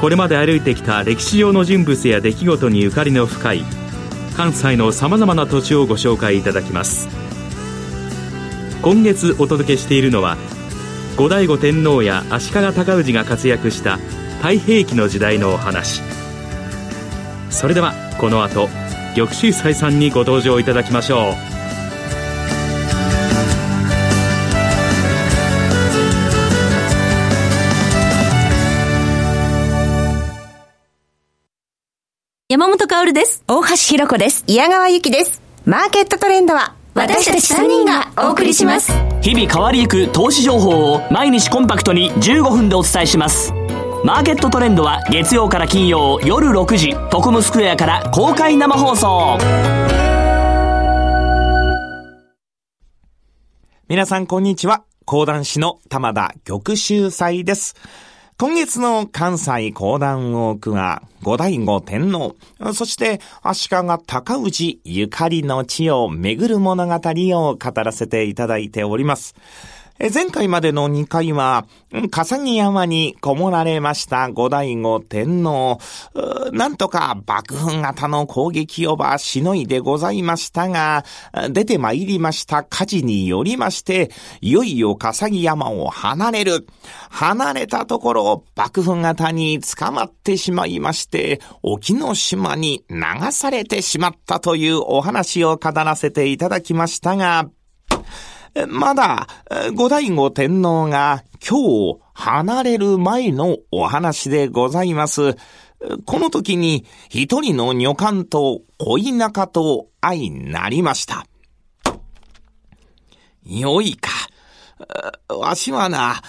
これまで歩いてきた歴史上の人物や出来事にゆかりの深い関西のさまざまな土地をご紹介いただきます。今月お届けしているのは後醍醐天皇や足利尊氏が活躍した太平記の時代のお話。それではこの後玉州斎さんにご登場いただきましょう。山本薫です。大橋ひろ子です。矢川ゆきです。マーケットトレンドは私たち3人がお送りします。日々変わりゆく投資情報を毎日コンパクトに15分でお伝えしますマーケットトレンドは月曜から金曜夜6時トコムスクエアから公開生放送皆さんこんにちは。講談師の玉田玉秀祭です。今月の関西講談ウォークは、後醍醐天皇、そして足利高氏ゆかりの地を巡る物語を語らせていただいております。前回までの2回は、笠木山にこもられました。後醍醐天皇、なんとか幕府型の攻撃をばしのいでございましたが、出て参りました。火事によりまして、いよいよ笠木山を離れる。離れたところ、幕府型に捕まってしまいまして、沖ノ島に流されてしまったというお話を語らせていただきましたが、まだ、後醍醐天皇が今日離れる前のお話でございます。この時に一人の女官と恋仲と相なりました。よいか。わしはな、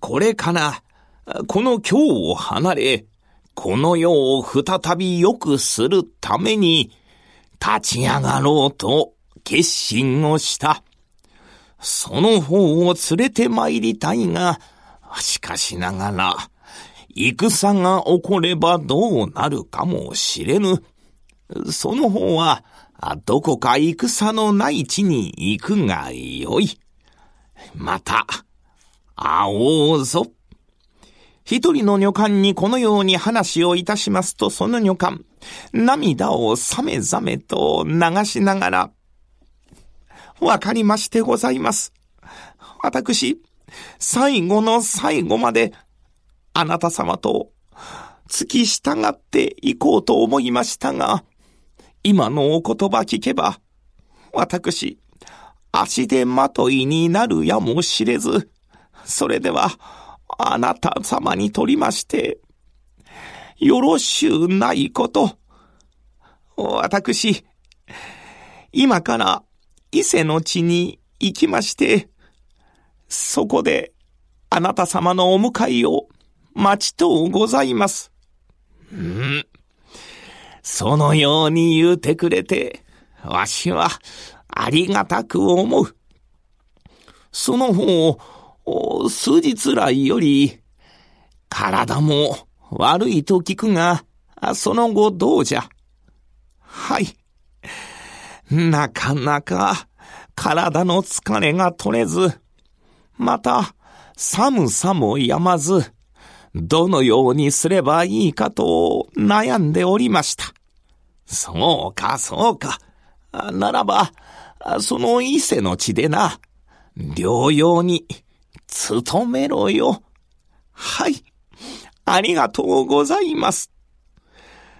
これかな。この今日を離れ、この世を再び良くするために、立ち上がろうと決心をした。その方を連れて参りたいが、しかしながら、戦が起こればどうなるかもしれぬ。その方は、どこか戦のない地に行くがよい。また、会おうぞ。一人の女官にこのように話をいたしますと、その女官、涙をさめざめと流しながら、わかりましてございます。私、最後の最後まで、あなた様と、付き従っていこうと思いましたが、今のお言葉聞けば、私、足でまといになるやもしれず、それでは、あなた様にとりまして、よろしゅうないこと。私、今から伊勢の地に行きまして、そこであなた様のお迎えを待ちとうございます。うん。そのように言うてくれて、わしはありがたく思う。その方、数日来より、体も悪いと聞くが、その後どうじゃ？はい。なかなか体の疲れが取れず、また寒さもやまず、どのようにすればいいかと悩んでおりました。そうか、そうか。ならば、その伊勢の地でな、療養に努めろよ。はい。ありがとうございます。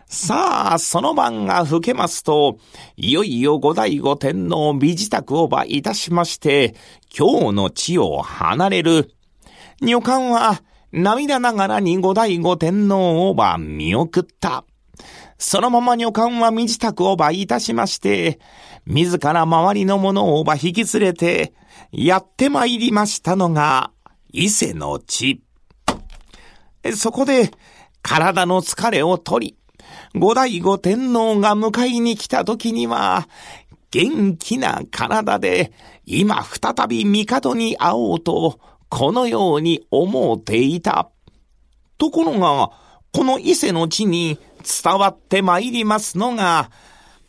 さあ、その晩が更けますと、いよいよ後醍醐天皇身支度をばいたしまして、今日の地を離れる。女官は涙ながらに後醍醐天皇をば見送った。そのまま女官は身支度をばいたしまして、自ら周りの者をば引き連れて、やって参りましたのが、伊勢の地。そこで、体の疲れを取り、五代五天皇が迎えに来た時には、元気な体で、今再び帝に会おうと、このように思うていた。ところが、この伊勢の地に伝わってまいりますのが、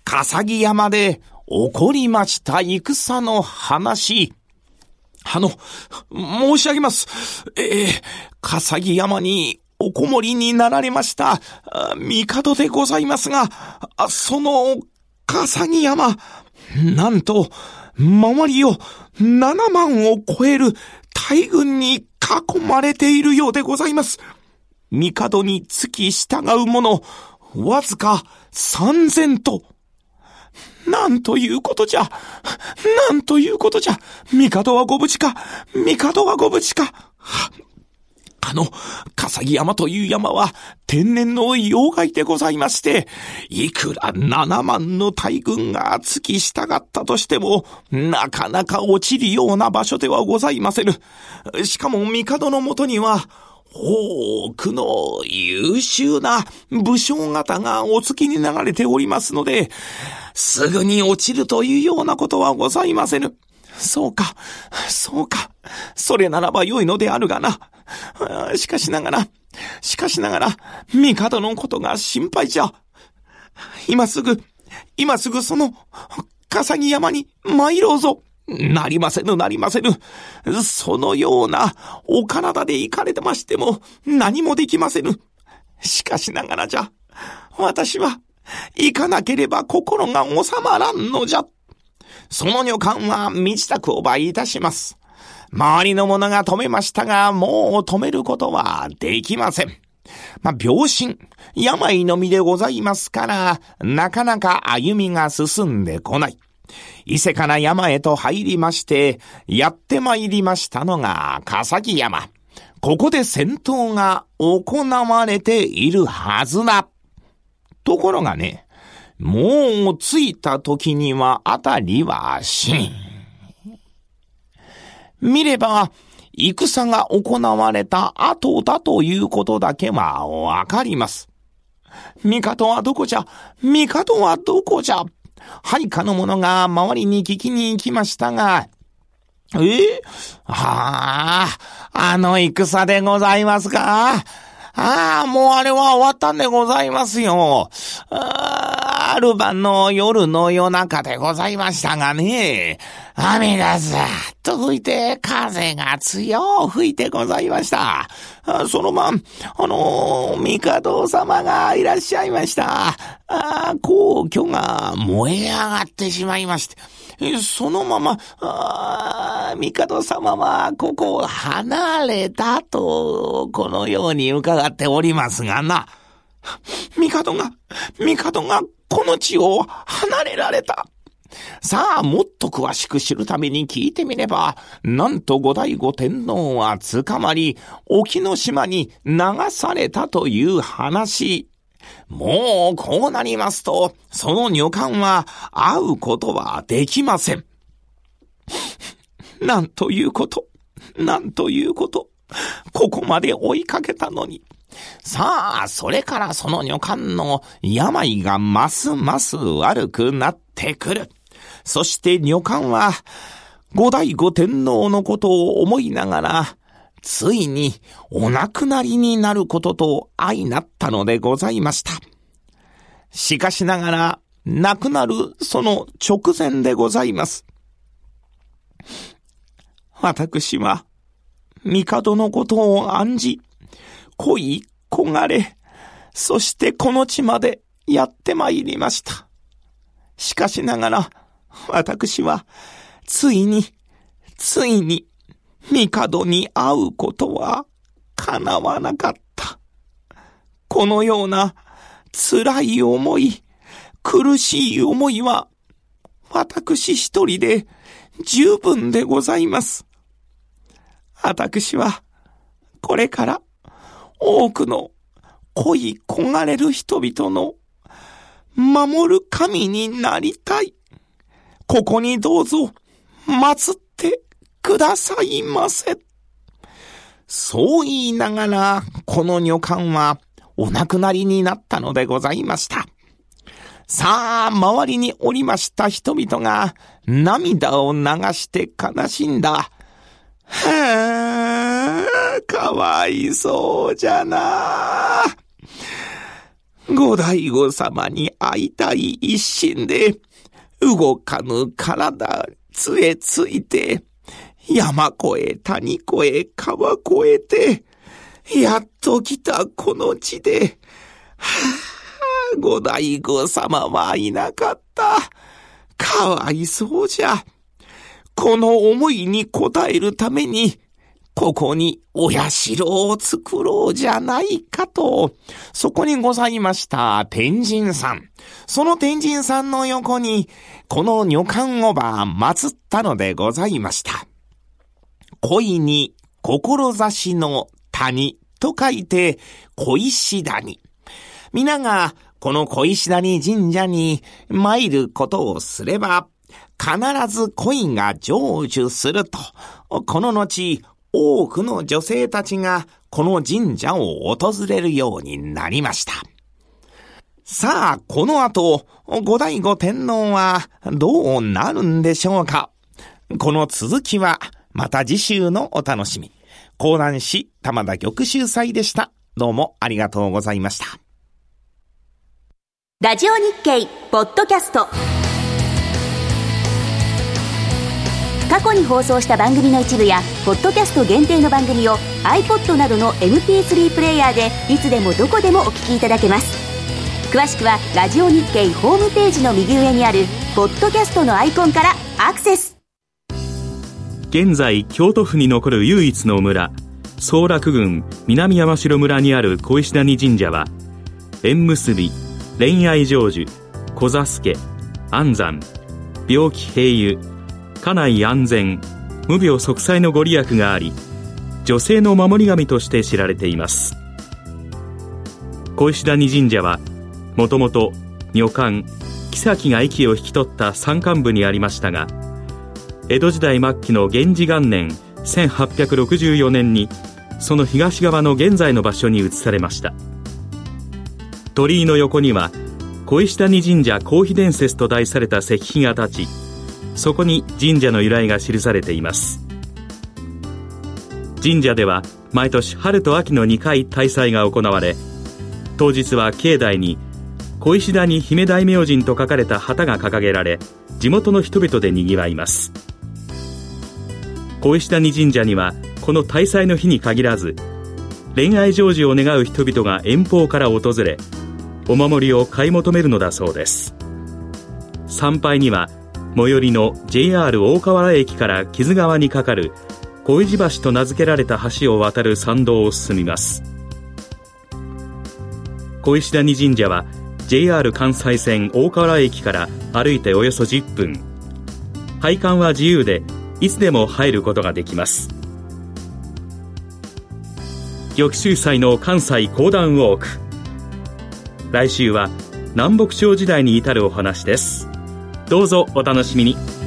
笠木山で起こりました戦の話。あの、申し上げます。ええー、笠木山におこもりになられました、帝でございますが、その、笠木山、なんと、周りを7万を超える大軍に囲まれているようでございます。帝に付き従う者、わずか3000と。なんということじゃ。なんということじゃ。帝はご無事か。帝はご無事か。あの、笠木山という山は天然の妖怪でございまして、いくら7万の大軍が付き従ったとしても、なかなか落ちるような場所ではございませぬ。しかも帝のもとには、多くの優秀な武将方がお付きに流れておりますので、すぐに落ちるというようなことはございませぬ。そうか、そうか。それならば良いのであるがな。しかしながら、しかしながら、帝のことが心配じゃ。今すぐ、今すぐその、笠木山に参ろうぞ。なりませぬ、なりませぬ。そのようなお体で行かれてましても何もできませぬ。しかしながらじゃ、私は行かなければ心が収まらんのじゃ。その女官は身支度を倍いたします。周りの者が止めましたが、もう止めることはできません。まあ、病心、病の身でございますから、なかなか歩みが進んでこない。伊勢から山へと入りまして、やって参りましたのが、笠木山。ここで戦闘が行われているはずだ。ところがね、もう着いた時にはあたりは死ん。見れば、戦が行われた後だということだけはわかります。帝はどこじゃ帝はどこじゃ配下の者が周りに聞きに行きましたが、えはあ、あの戦でございますか？ああ、もうあれは終わったんでございますよ。あある晩の夜の夜中でございましたがね、雨がざっと吹いて、風が強吹いてございました。その晩、あの、帝様がいらっしゃいました。あ皇居が燃え上がってしまいまして。そのまま、あ帝様はここを離れたと、このように伺っておりますがな。帝が、帝がこの地を離れられた。さあ、もっと詳しく知るために聞いてみれば、なんと後醍醐天皇は捕まり、沖ノ島に流されたという話。もう、こうなりますと、その女官は会うことはできません。なんということ。なんということ。ここまで追いかけたのに。さあ、それからその女官の病がますます悪くなってくる。そして女官は、五代五天皇のことを思いながら、ついにお亡くなりになることと相なったのでございました。しかしながら、亡くなるその直前でございます。私は、帝のことを案じ、恋焦がれ、そしてこの地までやって参りました。しかしながら、私は、ついに、ついに、帝に会うことは、叶わなかった。このような、辛い思い、苦しい思いは、私一人で十分でございます。私は、これから、多くの恋焦がれる人々の守る神になりたい。ここにどうぞ、祀ってくださいませ。そう言いながら、この女官は、お亡くなりになったのでございました。さあ、周りにおりました人々が涙を流して悲しんだ。はあ、かわいそうじゃな。五大悟様に会いたい一心で、動かぬ体、杖ついて、山越え、谷越え、川越えて、やっと来たこの地で、はあ、五大悟様はいなかった。かわいそうじゃ。この思いに応えるために、ここにお社を作ろうじゃないかと、そこにございました天神さん。その天神さんの横に、この女官おば祀ったのでございました。恋に志の谷と書いて小石谷。皆がこの小石谷神社に参ることをすれば、必ず恋が成就すると、この後、多くの女性たちがこの神社を訪れるようになりました。さあ、この後、五代五天皇はどうなるんでしょうか？この続きは、また次週のお楽しみ。講談師、玉田玉秀祭でした。どうもありがとうございました。ラジオ日経ポッドキャスト過去に放送した番組の一部やポッドキャスト限定の番組を iPod などの MP3 プレイヤーでいつでもどこでもお聞きいただけます。詳しくはラジオ日経ホームページの右上にあるポッドキャストのアイコンからアクセス。現在京都府に残る唯一の村総楽郡南山城村にある小石谷神社は縁結び恋愛成就小助安産病気平癒家内安全無病息災のご利益があり女性の守り神として知られています。小石谷神社はもともと女官妃が息を引き取った山間部にありましたが江戸時代末期の源氏元年1864年にその東側の現在の場所に移されました。鳥居の横には小石谷神社公費伝説と題された石碑が立ちそこに神社の由来が記されています。神社では毎年春と秋の2回大祭が行われ当日は境内に小石谷姫大明神と書かれた旗が掲げられ地元の人々でにぎわいます。小石谷神社にはこの大祭の日に限らず恋愛成就を願う人々が遠方から訪れお守りを買い求めるのだそうです。参拝には最寄りの JR 大河原駅から木津川に架かる小石橋と名付けられた橋を渡る参道を進みます。小石谷神社は JR 関西線大河原駅から歩いておよそ10分。配管は自由でいつでも入ることができます。玉州祭の関西講談ウォーク。来週は南北朝時代に至るお話です。どうぞお楽しみに。